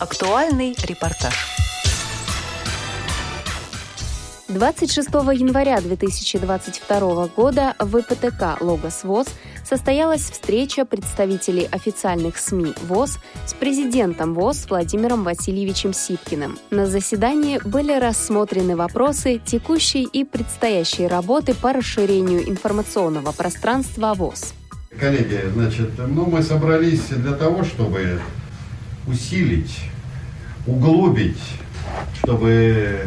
Актуальный репортаж. 26 января 2022 года в ИПТК «Логос ВОЗ» состоялась встреча представителей официальных СМИ ВОЗ с президентом ВОЗ Владимиром Васильевичем Сипкиным. На заседании были рассмотрены вопросы текущей и предстоящей работы по расширению информационного пространства ВОЗ. Коллеги, значит, ну, мы собрались для того, чтобы усилить, углубить, чтобы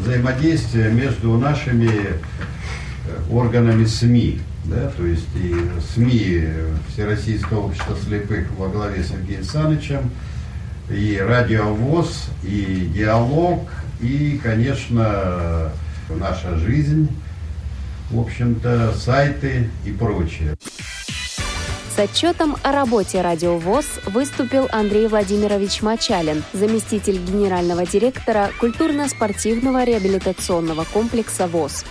взаимодействие между нашими э, органами СМИ, да, то есть и СМИ Всероссийского общества слепых во главе с Сергеем Санычем, и радиовоз, и диалог, и, конечно, наша жизнь, в общем-то, сайты и прочее. С отчетом о работе «Радио ВОЗ» выступил Андрей Владимирович Мачалин, заместитель генерального директора культурно-спортивного реабилитационного комплекса ВОЗ.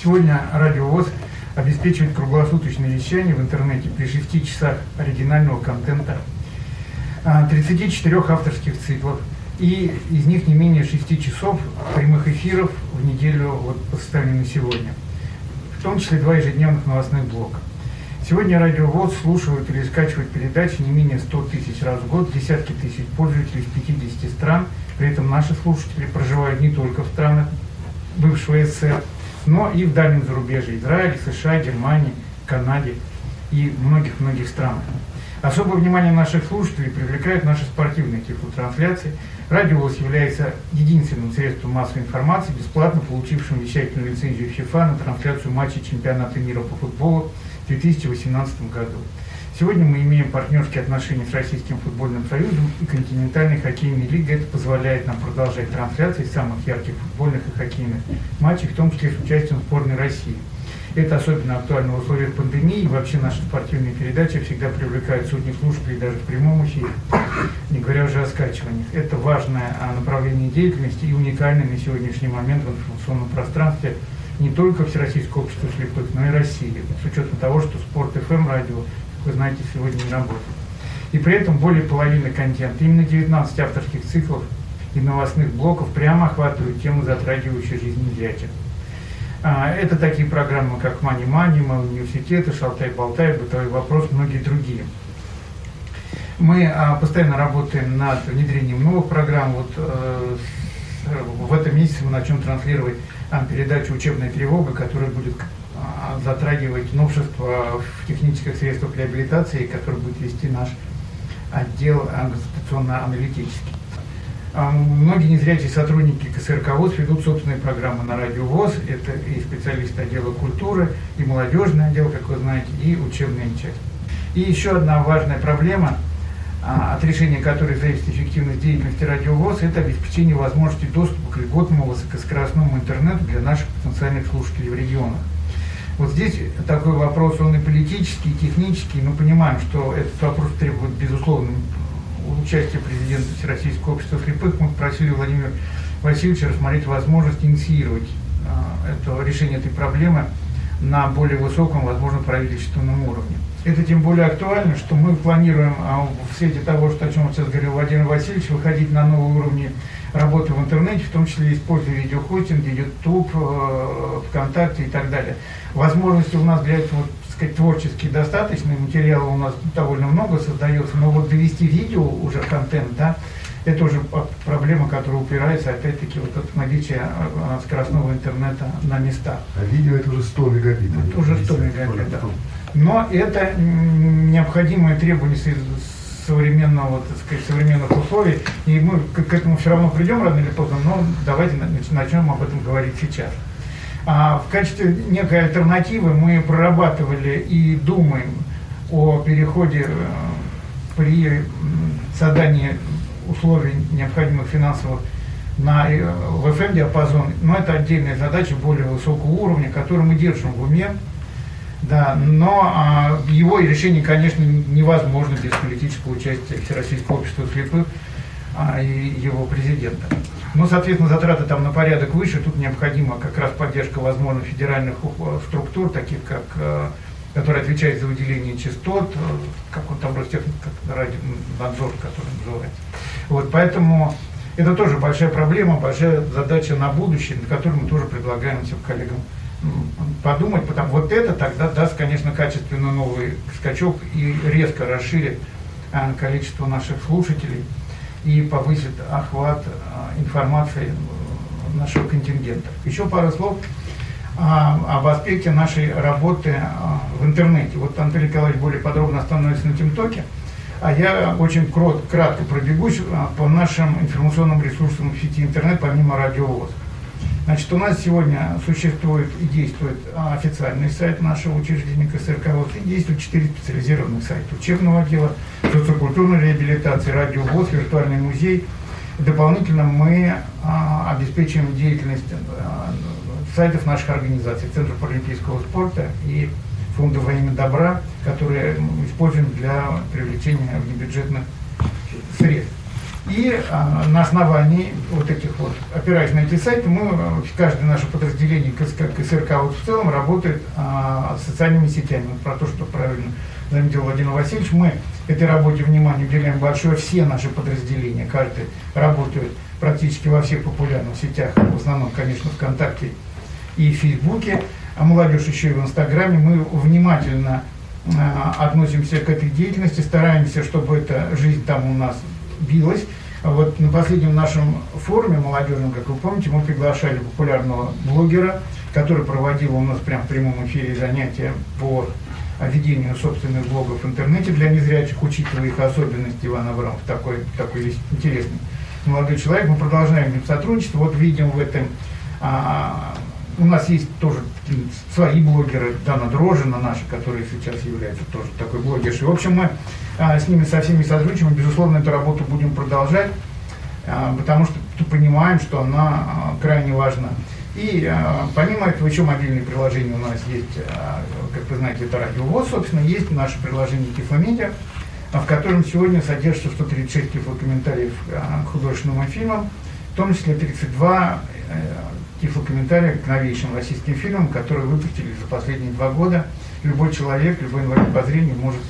Сегодня «Радио ВОЗ» обеспечивает круглосуточное вещание в интернете при 6 часах оригинального контента, 34 а, авторских циклов, и из них не менее 6 часов прямых эфиров в неделю вот, по на сегодня, в том числе два ежедневных новостных блока. Сегодня радиовоз слушают или скачивают передачи не менее 100 тысяч раз в год, десятки тысяч пользователей из 50 стран. При этом наши слушатели проживают не только в странах бывшего СССР, но и в дальнем зарубежье Израиле, США, Германии, Канаде и многих-многих странах. Особое внимание наших слушателей привлекают наши спортивные тифлотрансляции. Радиовоз является единственным средством массовой информации, бесплатно получившим вещательную лицензию ФИФА на трансляцию матчей чемпионата мира по футболу 2018 году. Сегодня мы имеем партнерские отношения с Российским футбольным союзом и континентальной хоккейной лигой. Это позволяет нам продолжать трансляции самых ярких футбольных и хоккейных матчей, в том числе с участием сборной России. Это особенно актуально в условиях пандемии. И вообще наши спортивные передачи всегда привлекают сотни слушателей даже в прямом эфире, не говоря уже о скачиваниях. Это важное а, направление деятельности и уникальное на сегодняшний момент в информационном пространстве не только Всероссийского общества слепых, но и России, с учетом того, что спорт FM радио, как вы знаете, сегодня не работает. И при этом более половины контента, именно 19 авторских циклов и новостных блоков прямо охватывают темы, затрагивающие жизнь незрячих. А, это такие программы, как Мани Мани, Мал университеты, Шалтай-Болтай, Бытовой вопрос, многие другие. Мы а, постоянно работаем над внедрением новых программ. Вот э, в этом месяце мы начнем транслировать передачу «Учебная тревога», которая будет затрагивать новшества в технических средствах реабилитации, который будет вести наш отдел консультационно-аналитический. А, многие незрячие сотрудники КСРК ВОЗ ведут собственные программы на радио ВОЗ. Это и специалисты отдела культуры, и молодежный отдел, как вы знаете, и учебная часть. И еще одна важная проблема, а, от решения которой зависит эффективность деятельности радио ВОЗ, это обеспечение возможности доступа к льготному высокоскоростному интернету для наших потенциальных слушателей в регионах. Вот здесь такой вопрос, он и политический, и технический. Мы понимаем, что этот вопрос требует, безусловно, участия президента Всероссийского общества слепых, мы просили Владимира Васильевича рассмотреть возможность инициировать э, это, решение этой проблемы на более высоком, возможно, правительственном уровне. Это тем более актуально, что мы планируем а, в свете того, что, о чем сейчас говорил Владимир Васильевич, выходить на новые уровни работы в интернете, в том числе используя видеохостинги, YouTube, э, ВКонтакте и так далее. Возможности у нас для этого сказать, творчески достаточно, материала у нас довольно много создается, но вот довести видео уже контент, да, это уже проблема, которая упирается, опять-таки, вот от наличия а, скоростного интернета на местах. А видео это уже 100 мегабит. Это уже 100 мегабит, да. Но это необходимое требование современного, так сказать, современных условий, и мы к этому все равно придем рано или поздно, но давайте начнем об этом говорить сейчас. А в качестве некой альтернативы мы прорабатывали и думаем о переходе э, при задании условий необходимых финансовых на э, ВФМ диапазон, но это отдельная задача более высокого уровня, которую мы держим в уме, да, но а, его решение, конечно, невозможно без политического участия Всероссийского общества слепых а, и его президента. Ну, соответственно, затраты там на порядок выше, тут необходима как раз поддержка, возможно, федеральных структур, таких как э, которые отвечают за выделение частот, э, как он там Ростехник, как радионадзор, который называется. Вот, поэтому это тоже большая проблема, большая задача на будущее, на которую мы тоже предлагаем всем коллегам подумать, потому вот это тогда даст, конечно, качественно новый скачок и резко расширит а, количество наших слушателей и повысит охват а, информации нашего контингента. Еще пару слов об аспекте нашей работы в интернете. Вот Антон Николаевич более подробно остановится на ТимТоке, а я очень кратко пробегусь по нашим информационным ресурсам в сети интернет, помимо радиовоз. Значит, у нас сегодня существует и действует официальный сайт нашего учреждения КСРК, вот, и действует четыре специализированных сайта. Учебного отдела, социокультурной реабилитации, радиовоз, виртуальный музей. Дополнительно мы а, обеспечиваем деятельность а, сайтов наших организаций, Центра паралимпийского спорта и Фонда во имя добра, которые используем для привлечения внебюджетных средств. И а, на основании вот этих вот, опираясь на эти сайты, мы, каждое наше подразделение КСРК вот в целом работает а, с социальными сетями. Вот про то, что правильно заметил Владимир Васильевич, мы этой работе внимание уделяем большое. Все наши подразделения, каждый работает практически во всех популярных сетях, в основном, конечно, ВКонтакте и в Фейсбуке, а молодежь еще и в Инстаграме. Мы внимательно а, относимся к этой деятельности, стараемся, чтобы эта жизнь там у нас билась. Вот на последнем нашем форуме молодежном, как вы помните, мы приглашали популярного блогера, который проводил у нас прямо в прямом эфире занятия по ведению собственных блогов в интернете для незрячих, учитывая их особенности. Иван Абрамов такой, такой весь интересный молодой человек. Мы продолжаем с сотрудничество. Вот видим в этом а, у нас есть тоже свои блогеры, Дана Дрожина наша, которая сейчас является тоже такой блогершей. В общем, мы а, с ними со всеми сотрудничаем, безусловно, эту работу будем продолжать, а, потому что понимаем, что она а, крайне важна. И а, помимо этого еще мобильные приложения у нас есть, а, как вы знаете, это радиовоз, собственно, есть наше приложение Тифломедиа, в котором сегодня содержится 136 тифлокомментариев а, к художественным фильмам, в том числе 32 тифлокомментария к новейшим российским фильмам, которые выпустили за последние два года. Любой человек, любой инвалид по зрению может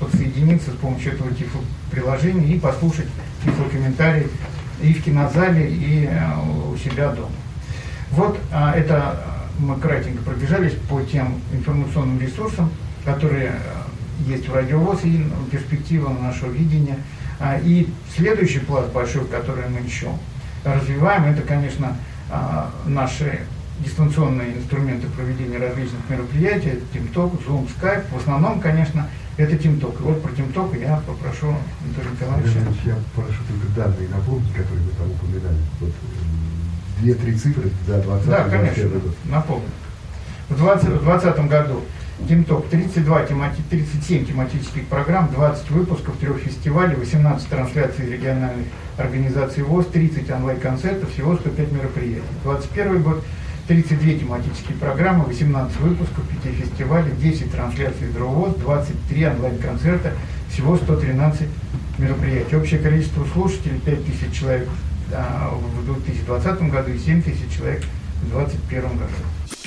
подсоединиться с помощью этого тифлоприложения и послушать тифлокомментарий и в кинозале, и э, у себя дома. Вот а, это мы кратенько пробежались по тем информационным ресурсам, которые э, есть в радиовоз и перспектива нашего видения. А, и следующий пласт большой, который мы еще развиваем, это, конечно, наши дистанционные инструменты проведения различных мероприятий, TeamTalk, Zoom, Skype. В основном, конечно, это TeamTalk. И вот про TeamTalk я попрошу Анатолия Николаевича. Я прошу только данные напомнить, которые вы там упоминали. Вот, две-три цифры за 20 Да, конечно, год. напомню. В 2020 году TeamTalk 32 темати, 37 тематических программ, 20 выпусков, трех фестивалей, 18 трансляций региональных организаций ВОЗ, 30 онлайн-концертов, всего 105 мероприятий. 2021 год 32 тематические программы, 18 выпусков, 5 фестивалей, 10 трансляций ВОЗ, 23 онлайн-концерта, всего 113 мероприятий. Общее количество слушателей 5000 человек а, в 2020 году и 7000 человек в 2021 году.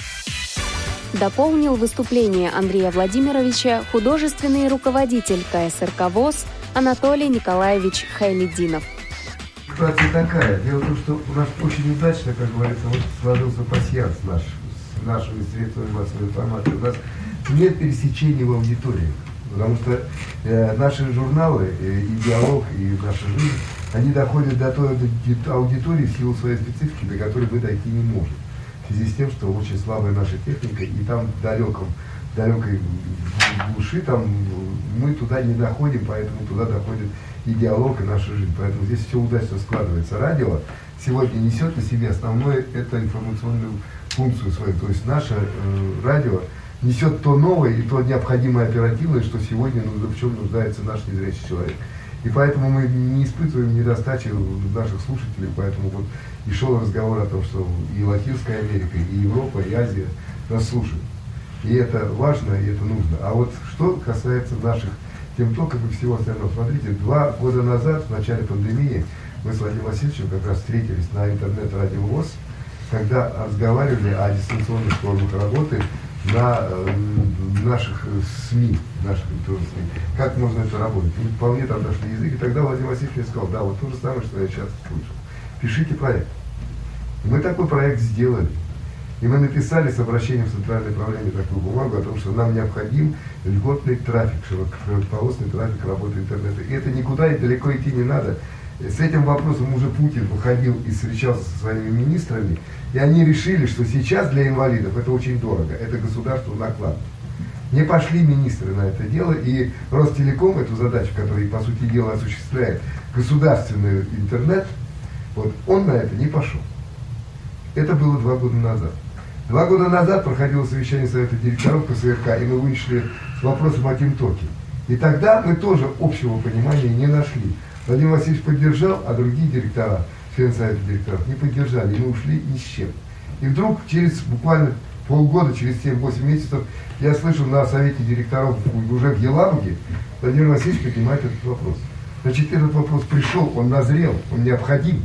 Дополнил выступление Андрея Владимировича художественный руководитель КСРК ВОЗ Анатолий Николаевич Хайлединов. Ситуация такая. Дело в том, что у нас очень удачно, как говорится, вот сложился пассианс наш с нашими средствами массовой информации. У нас нет пересечений в аудитории. Потому что э, наши журналы, э, и диалог, и наша жизнь, они доходят до той аудитории в силу своей специфики, до которой мы дойти не можем в связи с тем, что очень слабая наша техника, и там в далеком, далекой глуши, там мы туда не доходим, поэтому туда доходит и диалог, и наша жизнь. Поэтому здесь все удачно складывается. Радио сегодня несет на себе основное это информационную функцию свою. То есть наше э, радио несет то новое и то необходимое оперативное, что сегодня ну, в чем нуждается наш незрячий человек. И поэтому мы не испытываем недостачи наших слушателей, поэтому вот и шел разговор о том, что и Латинская Америка, и Европа, и Азия нас слушают. И это важно, и это нужно. А вот что касается наших темтоков и всего остального, смотрите, два года назад, в начале пандемии, мы с Владимиром Васильевичем как раз встретились на интернет-радио ВОЗ, когда разговаривали о дистанционных формах работы на, наших э, СМИ, наших тоже СМИ, как можно это работать. И вполне там дошли язык, и тогда Владимир Васильевич сказал, да, вот то же самое, что я сейчас слышал. Пишите проект. Мы такой проект сделали. И мы написали с обращением в Центральное правление такую бумагу о том, что нам необходим льготный трафик, широкополосный трафик работы интернета. И это никуда и далеко идти не надо. С этим вопросом уже Путин выходил и встречался со своими министрами, и они решили, что сейчас для инвалидов это очень дорого, это государство наклад. Не пошли министры на это дело, и Ростелеком эту задачу, которую, по сути дела, осуществляет государственный интернет, вот он на это не пошел. Это было два года назад. Два года назад проходило совещание Совета директоров КСРК, и мы вышли с вопросом о Тимтоке. И тогда мы тоже общего понимания не нашли. Владимир Васильевич поддержал, а другие директора, члены Совета директоров, не поддержали, и мы ушли ни с чем. И вдруг через буквально полгода, через 7-8 месяцев, я слышу на Совете директоров уже в Елабуге, Владимир Васильевич поднимает этот вопрос. Значит, этот вопрос пришел, он назрел, он необходим.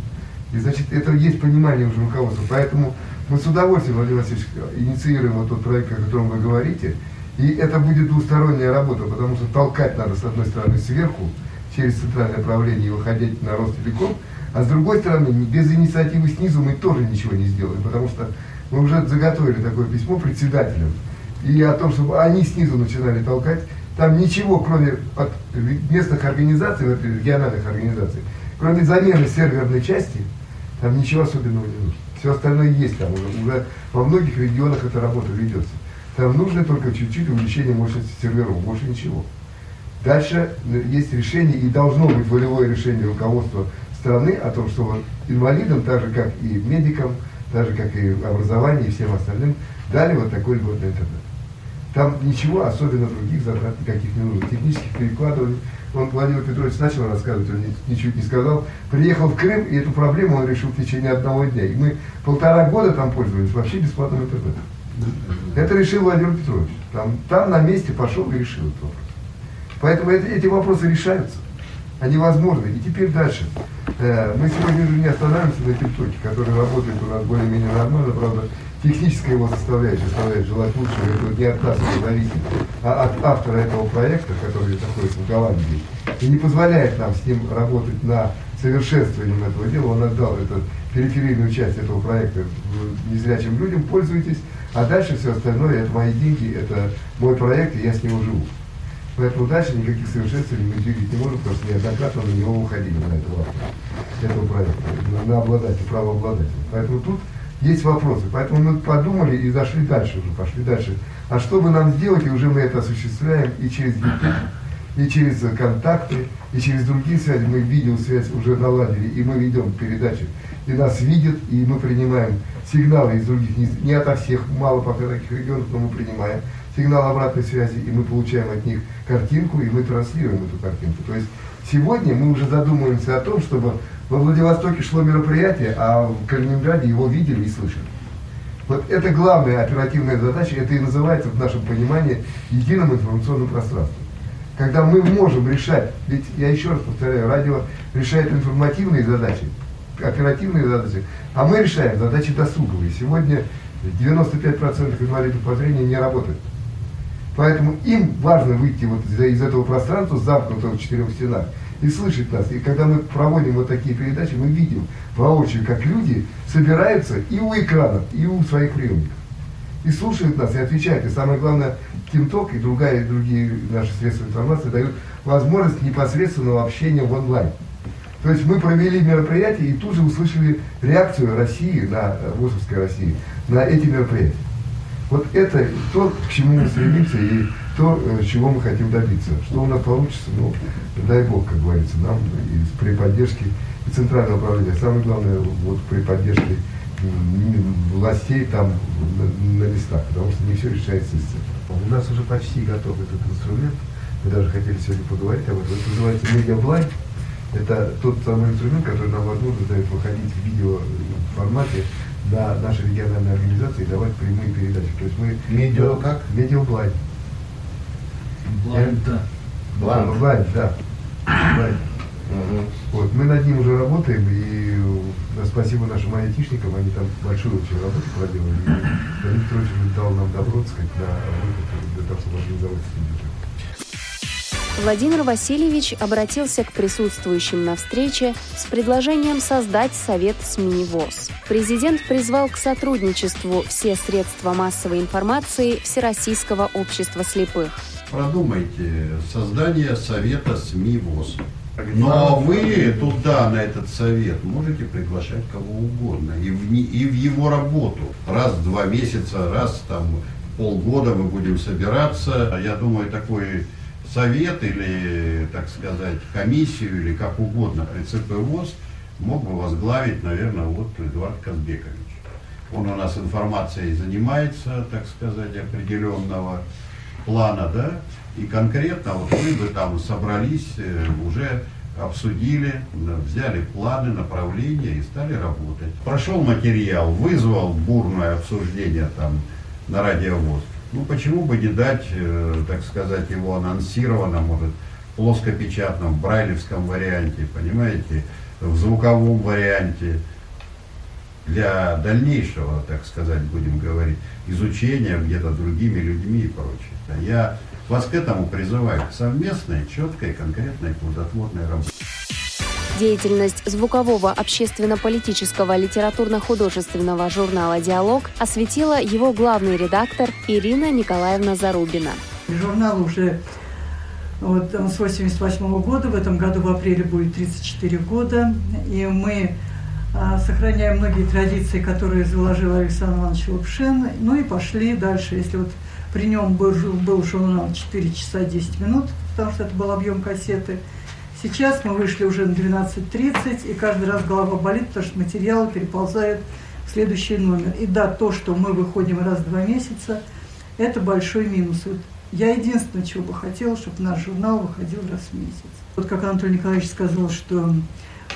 И значит, это есть понимание уже руководства. Поэтому мы с удовольствием, Владимир Васильевич, инициируем вот тот проект, о котором вы говорите. И это будет двусторонняя работа, потому что толкать надо, с одной стороны, сверху, через центральное правление и выходить на рост Ростелеком, а с другой стороны, без инициативы снизу мы тоже ничего не сделаем, потому что мы уже заготовили такое письмо председателям, и о том, чтобы они снизу начинали толкать, там ничего, кроме местных организаций, региональных организаций, кроме замены серверной части, там ничего особенного не нужно. Все остальное есть там уже, уже во многих регионах эта работа ведется. Там нужно только чуть-чуть увеличение мощности серверов, больше ничего. Дальше есть решение, и должно быть волевое решение руководства страны о том, что вот инвалидам, так же как и медикам, так же как и образованию и всем остальным, дали вот такой льготный интернет. Там ничего особенно других затрат никаких не нужно. Технических перекладываний. Он, Владимир Петрович, начал рассказывать, он ничего не сказал. Приехал в Крым, и эту проблему он решил в течение одного дня. И мы полтора года там пользовались вообще бесплатным интернетом. Это решил Владимир Петрович. Там, там на месте пошел и решил этот вопрос. Поэтому это, эти вопросы решаются. Они возможны. И теперь дальше. Э, мы сегодня уже не останавливаемся на ТикТоке, который работает у нас более-менее нормально, правда, техническая его составляющая оставляет желать лучшего, это не от нас а от автора этого проекта, который находится в Голландии, и не позволяет нам с ним работать на совершенствованием этого дела. Он отдал эту периферийную часть этого проекта незрячим людям, пользуйтесь, а дальше все остальное, это мои деньги, это мой проект, и я с него живу. Поэтому дальше никаких совершенствований мы двигать не можем, потому что неоднократно на него уходили на этого, этого проекта, на, обладателя, правообладателя. Поэтому тут есть вопросы. Поэтому мы подумали и зашли дальше уже, пошли дальше. А что бы нам сделать, и уже мы это осуществляем и через YouTube, и через контакты, и через другие связи. Мы видеосвязь уже наладили, и мы ведем передачи. И нас видят, и мы принимаем сигналы из других, не, не ото всех, мало пока таких регионов, но мы принимаем сигнал обратной связи, и мы получаем от них картинку, и мы транслируем эту картинку. То есть сегодня мы уже задумываемся о том, чтобы во Владивостоке шло мероприятие, а в Калининграде его видели и слышали. Вот это главная оперативная задача, это и называется в нашем понимании единым информационным пространством. Когда мы можем решать, ведь я еще раз повторяю, радио решает информативные задачи, оперативные задачи, а мы решаем задачи досуговые. Сегодня 95% инвалидов по зрению не работают. Поэтому им важно выйти вот из, из этого пространства, замкнутого в четырех стенах, и слышать нас. И когда мы проводим вот такие передачи, мы видим воочию, как люди собираются и у экранов, и у своих приемников. И слушают нас, и отвечают. И самое главное, Тимток и другая, другие наши средства информации дают возможность непосредственного общения в онлайн. То есть мы провели мероприятие и тут же услышали реакцию России, на, ВУЗовской России, на эти мероприятия. Вот это то, к чему мы стремимся и то, э, чего мы хотим добиться. Что у нас получится, ну, дай Бог, как говорится, нам и при поддержке и центрального управления. Самое главное, вот при поддержке властей там на, местах, потому что не все решается из центра. У нас уже почти готов этот инструмент. Мы даже хотели сегодня поговорить об этом. Это называется медиаблайн. Это тот самый инструмент, который нам возможность дает выходить в видео формате на наши региональные организации давать прямые передачи. То есть мы... Медиа как? Media Blind. Blind, да. Blind, да. Blind. Угу. Вот, мы над ним уже работаем, и спасибо нашим айтишникам, они там большую очень работу проделали. И Леонид Петрович дал нам добро, так сказать, на выход для того, чтобы организовать студию. Владимир Васильевич обратился к присутствующим на встрече с предложением создать Совет СМИ ВОС. Президент призвал к сотрудничеству все средства массовой информации Всероссийского общества слепых. Продумайте создание Совета СМИ ВОЗ. Но вы туда, на этот совет, можете приглашать кого угодно. И в, не, и в его работу. Раз в два месяца, раз там полгода мы будем собираться. Я думаю, такой совет или, так сказать, комиссию или как угодно при ЦП ВОЗ мог бы возглавить, наверное, вот Эдуард Казбекович. Он у нас информацией занимается, так сказать, определенного плана, да, и конкретно вот вы бы там собрались, э, уже обсудили, взяли планы, направления и стали работать. Прошел материал, вызвал бурное обсуждение там на радиовоз. Ну почему бы не дать, э, так сказать, его анонсировано, может, плоскопечатном, брайлевском варианте, понимаете, в звуковом варианте, для дальнейшего, так сказать, будем говорить, изучения где-то другими людьми и прочее. Я вас к этому призываю, к совместной, четкой, конкретной, плодотворной работе. Деятельность звукового общественно-политического литературно-художественного журнала «Диалог» осветила его главный редактор Ирина Николаевна Зарубина. Журнал уже вот, он с 88 года, в этом году в апреле будет 34 года, и мы а, сохраняем многие традиции, которые заложил Александр Иванович Лапшин, ну и пошли дальше. Если вот при нем был, был журнал 4 часа 10 минут, потому что это был объем кассеты – Сейчас мы вышли уже на 12.30, и каждый раз голова болит, потому что материалы переползают в следующий номер. И да, то, что мы выходим раз в два месяца, это большой минус. Вот я единственное, чего бы хотела, чтобы наш журнал выходил раз в месяц. Вот как Анатолий Николаевич сказал, что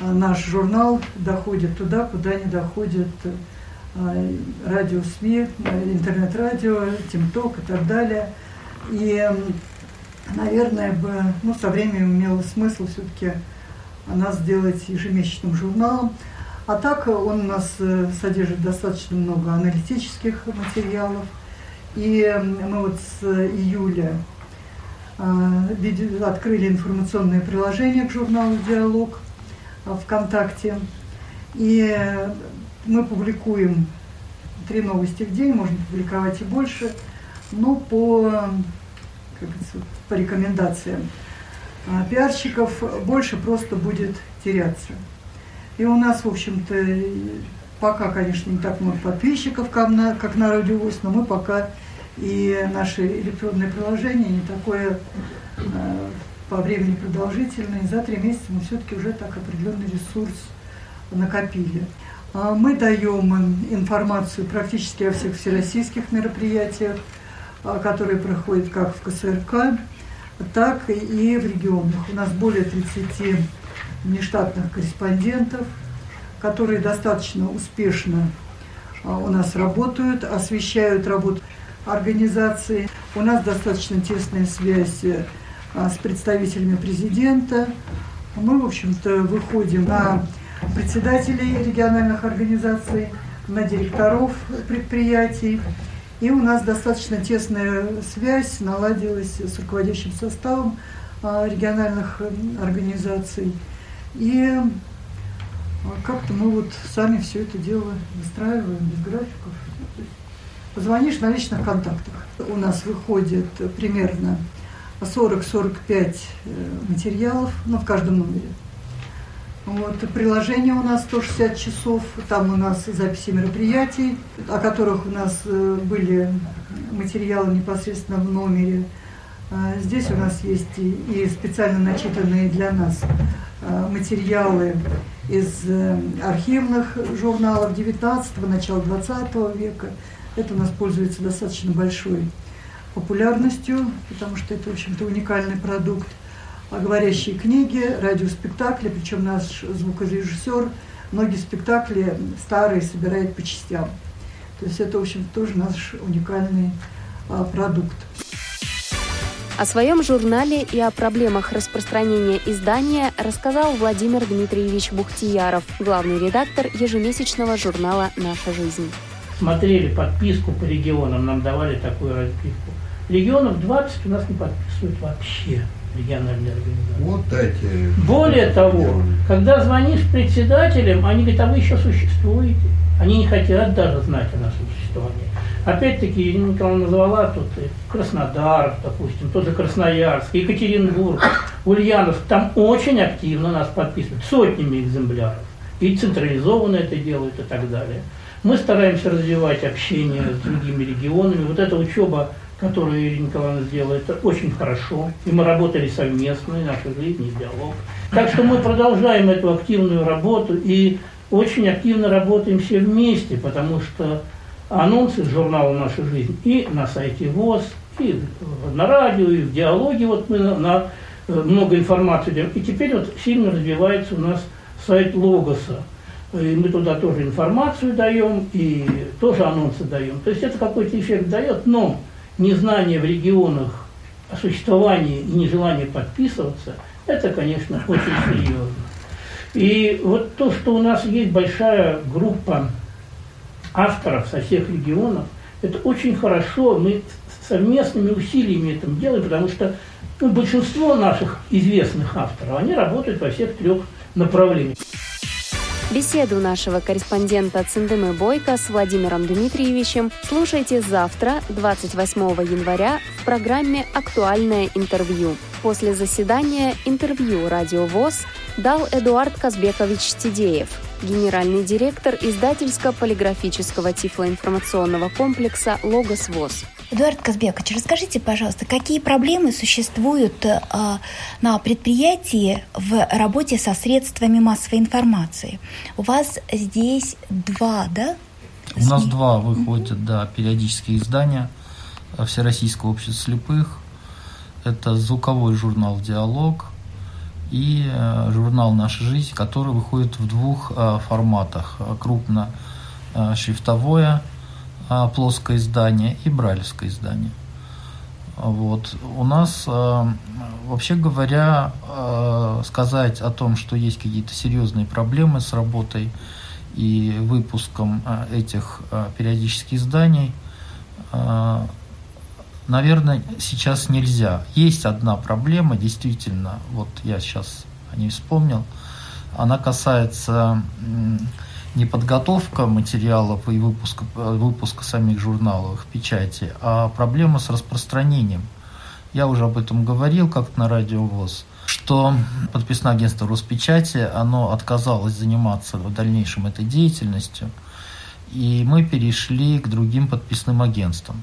а, наш журнал доходит туда, куда не доходит а, радио СМИ, интернет-радио, ТимТок и так далее. И наверное, бы, ну, со временем имело смысл все-таки нас сделать ежемесячным журналом. А так он у нас э, содержит достаточно много аналитических материалов. И мы вот с июля э, открыли информационное приложение к журналу «Диалог» ВКонтакте. И мы публикуем три новости в день, можно публиковать и больше, но по как по рекомендациям а, пиарщиков, больше просто будет теряться. И у нас, в общем-то, пока, конечно, не так много подписчиков, как на, как на Радиовоз, но мы пока и наше электронное приложение не такое э, по времени продолжительное. За три месяца мы все-таки уже так определенный ресурс накопили. А мы даем информацию практически о всех всероссийских мероприятиях, которые проходят как в КСРК, так и в регионах. У нас более 30 внештатных корреспондентов, которые достаточно успешно а, у нас работают, освещают работу организации. У нас достаточно тесная связь а, с представителями президента. Мы, в общем-то, выходим на председателей региональных организаций, на директоров предприятий, и у нас достаточно тесная связь наладилась с руководящим составом а, региональных организаций. И а, как-то мы вот сами все это дело выстраиваем без графиков. Позвонишь на личных контактах. У нас выходит примерно 40-45 э, материалов, ну, в каждом номере. Вот, приложение у нас 160 часов, там у нас записи мероприятий, о которых у нас э, были материалы непосредственно в номере. А, здесь у нас есть и специально начитанные для нас а, материалы из э, архивных журналов 19-го, начала 20 века. Это у нас пользуется достаточно большой популярностью, потому что это, в общем-то, уникальный продукт говорящие книги, радиоспектакли, причем наш звукорежиссер многие спектакли старые собирает по частям. То есть это, в общем, тоже наш уникальный а, продукт. О своем журнале и о проблемах распространения издания рассказал Владимир Дмитриевич Бухтияров, главный редактор ежемесячного журнала «Наша жизнь». Смотрели подписку по регионам, нам давали такую разбивку. Регионов 20 у нас не подписывают вообще региональные организации. Вот эти. Более того, когда звонишь председателям, они говорят, а вы еще существуете. Они не хотят даже знать о нашем существовании. Опять-таки, Ирина Николаевна назвала тут Краснодар, допустим, тот же Красноярск, Екатеринбург, Ульяновск. Там очень активно нас подписывают, сотнями экземпляров. И централизованно это делают и так далее. Мы стараемся развивать общение с другими регионами. Вот эта учеба которую Ирина Николаевна сделала, это очень хорошо. И мы работали совместно, и наша жизнь, и диалог. Так что мы продолжаем эту активную работу и очень активно работаем все вместе, потому что анонсы журнала «Наша жизнь» и на сайте ВОЗ, и на радио, и в диалоге вот мы на, на э, много информации даем. И теперь вот сильно развивается у нас сайт Логоса. И мы туда тоже информацию даем, и тоже анонсы даем. То есть это какой-то эффект дает, но незнание в регионах о существовании и нежелание подписываться, это, конечно, очень серьезно. И вот то, что у нас есть большая группа авторов со всех регионов, это очень хорошо, мы совместными усилиями это делаем, потому что ну, большинство наших известных авторов, они работают во всех трех направлениях. Беседу нашего корреспондента Циндемы Бойко с Владимиром Дмитриевичем слушайте завтра, 28 января, в программе «Актуальное интервью». После заседания интервью «Радио ВОЗ» дал Эдуард Казбекович Тидеев, генеральный директор издательско-полиграфического тифлоинформационного комплекса «Логос ВОЗ». Эдуард Казбекович, расскажите, пожалуйста, какие проблемы существуют э, на предприятии в работе со средствами массовой информации? У вас здесь два, да? У нас два выходят, да, периодические издания Всероссийского общества слепых. Это звуковой журнал «Диалог» и э, журнал «Наша жизнь», который выходит в двух э, форматах. Крупно шрифтовое – а, плоское издание и брайлевское издание. Вот. У нас, а, вообще говоря, а, сказать о том, что есть какие-то серьезные проблемы с работой и выпуском этих периодических изданий, наверное, сейчас нельзя. Есть одна проблема, действительно, вот я сейчас о ней вспомнил, она касается не подготовка материалов и выпуска, выпуска самих журналов в печати, а проблема с распространением. Я уже об этом говорил как-то на радио ВОЗ, что подписное агентство Роспечати, оно отказалось заниматься в дальнейшем этой деятельностью, и мы перешли к другим подписным агентствам.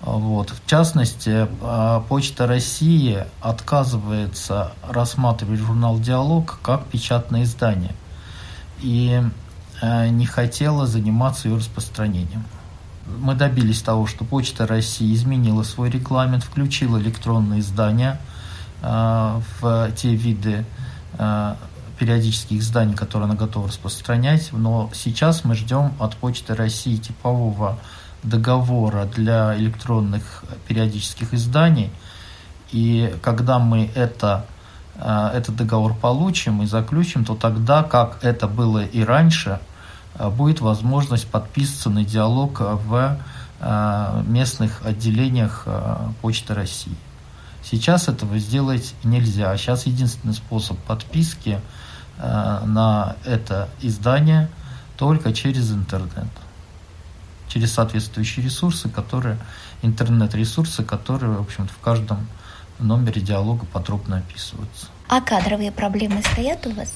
Вот. В частности, а, Почта России отказывается рассматривать журнал «Диалог» как печатное издание. И Э, не хотела заниматься ее распространением. Мы добились того, что Почта России изменила свой регламент, включила электронные издания э, в те виды э, периодических изданий, которые она готова распространять. Но сейчас мы ждем от Почты России типового договора для электронных периодических изданий. И когда мы это этот договор получим и заключим, то тогда, как это было и раньше, Э, будет возможность подписываться на диалог в э, местных отделениях э, Почты России. Сейчас этого сделать нельзя. Сейчас единственный способ подписки на это издание только через интернет. Через соответствующие ресурсы, которые, интернет-ресурсы, которые, в общем-то, в каждом номере диалога подробно описываются. А кадровые проблемы стоят у вас?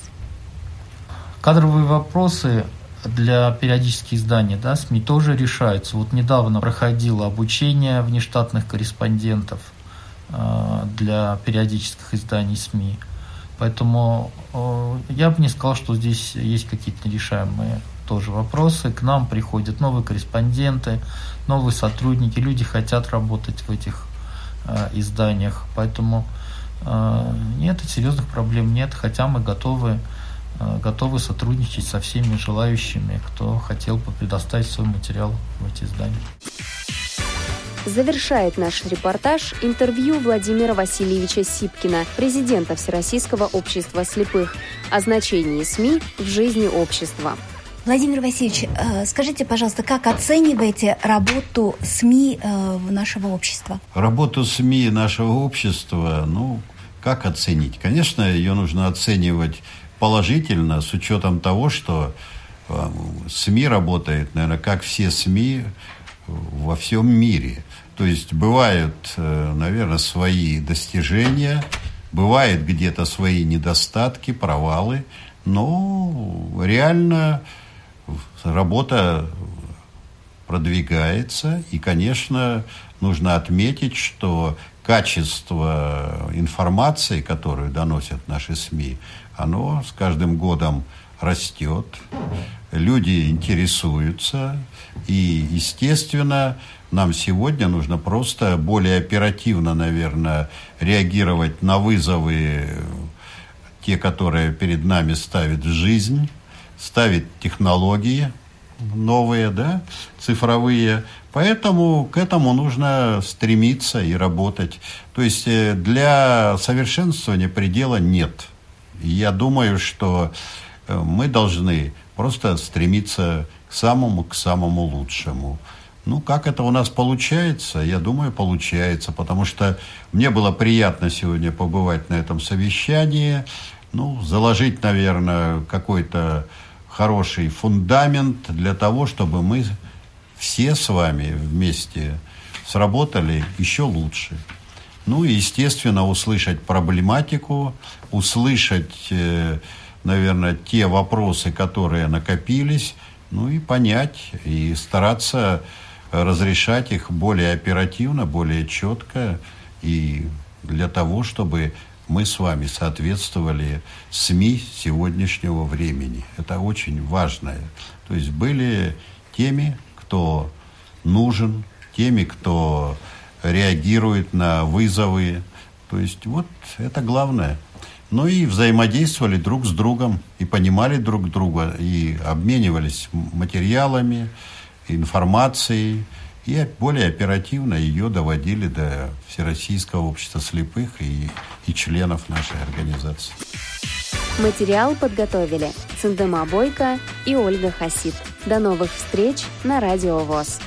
Кадровые вопросы для периодических изданий да, СМИ тоже решаются. Вот недавно проходило обучение внештатных корреспондентов э, для периодических изданий СМИ. Поэтому э, я бы не сказал, что здесь есть какие-то нерешаемые тоже вопросы. К нам приходят новые корреспонденты, новые сотрудники, люди хотят работать в этих э, изданиях. Поэтому нет, серьезных проблем нет, хотя мы готовы готовы сотрудничать со всеми желающими, кто хотел бы предоставить свой материал в эти издания. Завершает наш репортаж интервью Владимира Васильевича Сипкина, президента Всероссийского общества слепых, о значении СМИ в жизни общества. Владимир Васильевич, э, скажите, пожалуйста, как оцениваете работу СМИ э, нашего общества? Работу СМИ нашего общества, ну, как оценить? Конечно, ее нужно оценивать положительно, с учетом того, что э, СМИ работает, наверное, как все СМИ во всем мире. То есть бывают, наверное, свои достижения, бывают где-то свои недостатки, провалы, но реально работа продвигается, и, конечно, нужно отметить, что качество информации, которую доносят наши СМИ, оно с каждым годом растет, люди интересуются, и, естественно, нам сегодня нужно просто более оперативно, наверное, реагировать на вызовы, те, которые перед нами ставит жизнь, ставит технологии новые, да, цифровые. Поэтому к этому нужно стремиться и работать. То есть э, для совершенствования предела нет. Я думаю, что э, мы должны просто стремиться к самому, к самому лучшему. Ну, как это у нас получается? Я думаю, получается, потому что мне было приятно сегодня побывать на этом совещании, ну, заложить, наверное, какой-то хороший фундамент для того, чтобы мы все с вами вместе сработали еще лучше. Ну и, естественно, услышать проблематику, услышать, э, наверное, те вопросы, которые накопились, ну и понять, и стараться разрешать их более оперативно, более четко, и для того, чтобы мы с вами соответствовали СМИ сегодняшнего времени. Это очень важное. То есть были теми, кто нужен, теми, кто реагирует на вызовы. То есть вот это главное. Ну и взаимодействовали друг с другом, и понимали друг друга, и обменивались материалами, информацией, и более оперативно ее доводили до Всероссийского общества слепых и, и членов нашей организации. Материал подготовили Циндема Бойко и Ольга Хасид. До новых встреч на Радио ВОЗ.